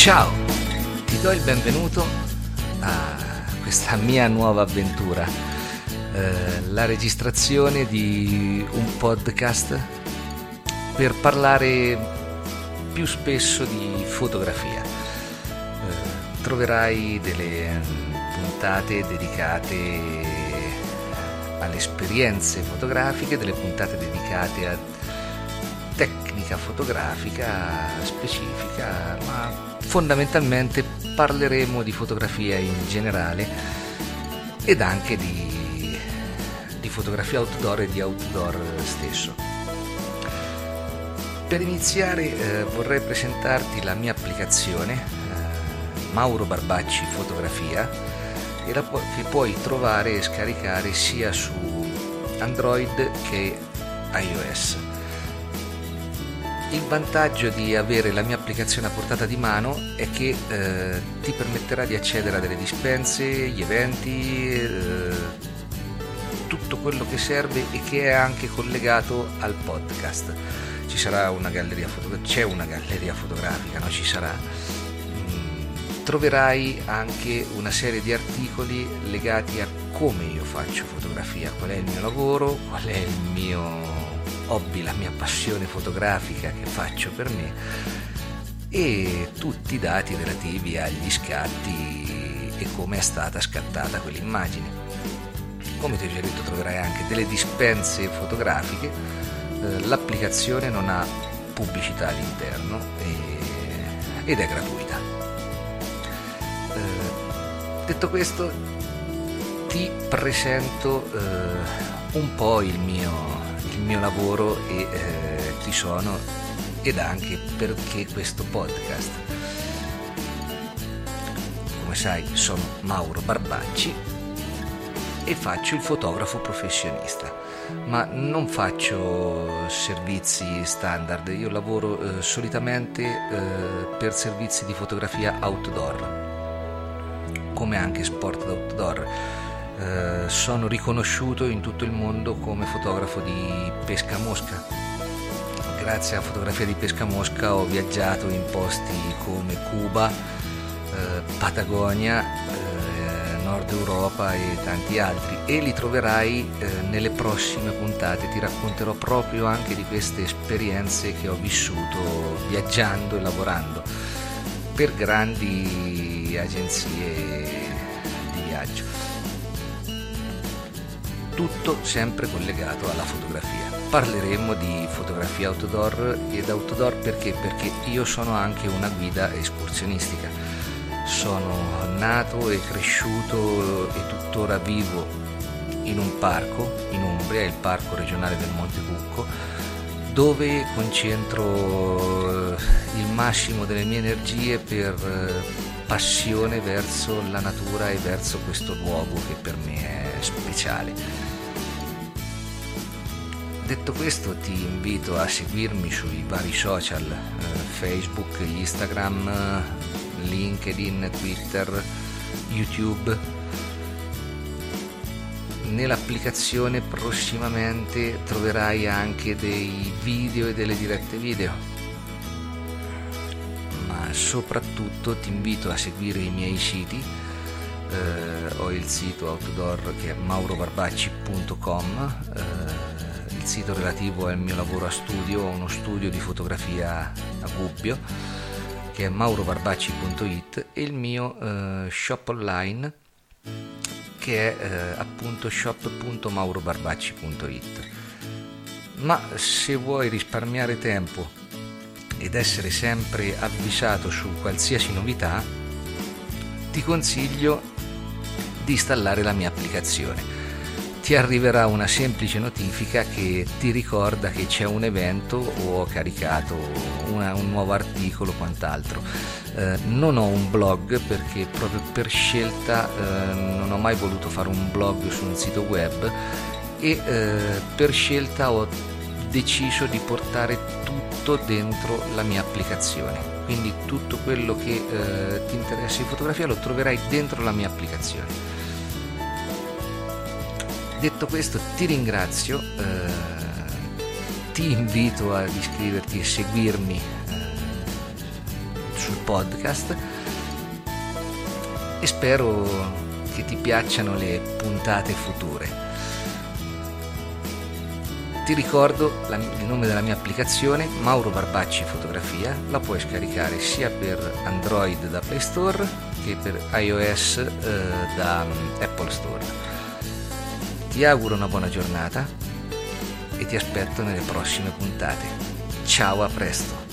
Ciao, ti do il benvenuto a questa mia nuova avventura, eh, la registrazione di un podcast per parlare più spesso di fotografia. Eh, troverai delle puntate dedicate alle esperienze fotografiche, delle puntate dedicate a tecnica fotografica specifica, ma fondamentalmente parleremo di fotografia in generale ed anche di, di fotografia outdoor e di outdoor stesso. Per iniziare eh, vorrei presentarti la mia applicazione eh, Mauro Barbacci Fotografia la che puoi trovare e scaricare sia su Android che iOS. Il vantaggio di avere la mia applicazione a portata di mano è che eh, ti permetterà di accedere a delle dispense, gli eventi, eh, tutto quello che serve e che è anche collegato al podcast. Ci sarà una galleria fotografica, c'è una galleria fotografica, no? ci sarà. Mm, troverai anche una serie di articoli legati a come io faccio fotografia, qual è il mio lavoro, qual è il mio hobby, la mia passione fotografica che faccio per me e tutti i dati relativi agli scatti e come è stata scattata quell'immagine. Come ti ho già detto troverai anche delle dispense fotografiche, eh, l'applicazione non ha pubblicità all'interno ed è gratuita. Eh, detto questo ti presento eh, un po' il mio il mio lavoro e eh, chi sono ed anche perché questo podcast. Come sai sono Mauro Barbacci e faccio il fotografo professionista, ma non faccio servizi standard, io lavoro eh, solitamente eh, per servizi di fotografia outdoor, come anche sport outdoor eh, sono riconosciuto in tutto il mondo come fotografo di pesca mosca. Grazie alla fotografia di pesca mosca ho viaggiato in posti come Cuba, eh, Patagonia, eh, Nord Europa e tanti altri e li troverai eh, nelle prossime puntate. Ti racconterò proprio anche di queste esperienze che ho vissuto viaggiando e lavorando per grandi agenzie di viaggio tutto sempre collegato alla fotografia. Parleremo di fotografia outdoor ed outdoor perché? Perché io sono anche una guida escursionistica. Sono nato e cresciuto e tuttora vivo in un parco in Umbria, il parco regionale del Monte Cucco, dove concentro il massimo delle mie energie per passione verso la natura e verso questo luogo che per me è speciale. Detto questo ti invito a seguirmi sui vari social, eh, Facebook, Instagram, LinkedIn, Twitter, YouTube. Nell'applicazione prossimamente troverai anche dei video e delle dirette video. Soprattutto ti invito a seguire i miei siti. Eh, ho il sito outdoor che è maurobarbacci.com. Eh, il sito relativo al mio lavoro a studio, uno studio di fotografia a Gubbio che è maurobarbacci.it e il mio eh, shop online che è eh, appunto shop.maurobarbacci.it. Ma se vuoi risparmiare tempo ed essere sempre avvisato su qualsiasi novità, ti consiglio di installare la mia applicazione ti arriverà una semplice notifica che ti ricorda che c'è un evento o ho caricato una, un nuovo articolo o quant'altro. Eh, non ho un blog perché proprio per scelta eh, non ho mai voluto fare un blog su un sito web e eh, per scelta ho deciso di portare tutto dentro la mia applicazione. Quindi tutto quello che eh, ti interessa di fotografia lo troverai dentro la mia applicazione. Detto questo ti ringrazio, eh, ti invito ad iscriverti e seguirmi eh, sul podcast e spero che ti piacciono le puntate future. Ti ricordo la, il nome della mia applicazione, Mauro Barbacci Fotografia, la puoi scaricare sia per Android da Play Store che per iOS eh, da Apple Store. Ti auguro una buona giornata e ti aspetto nelle prossime puntate. Ciao, a presto!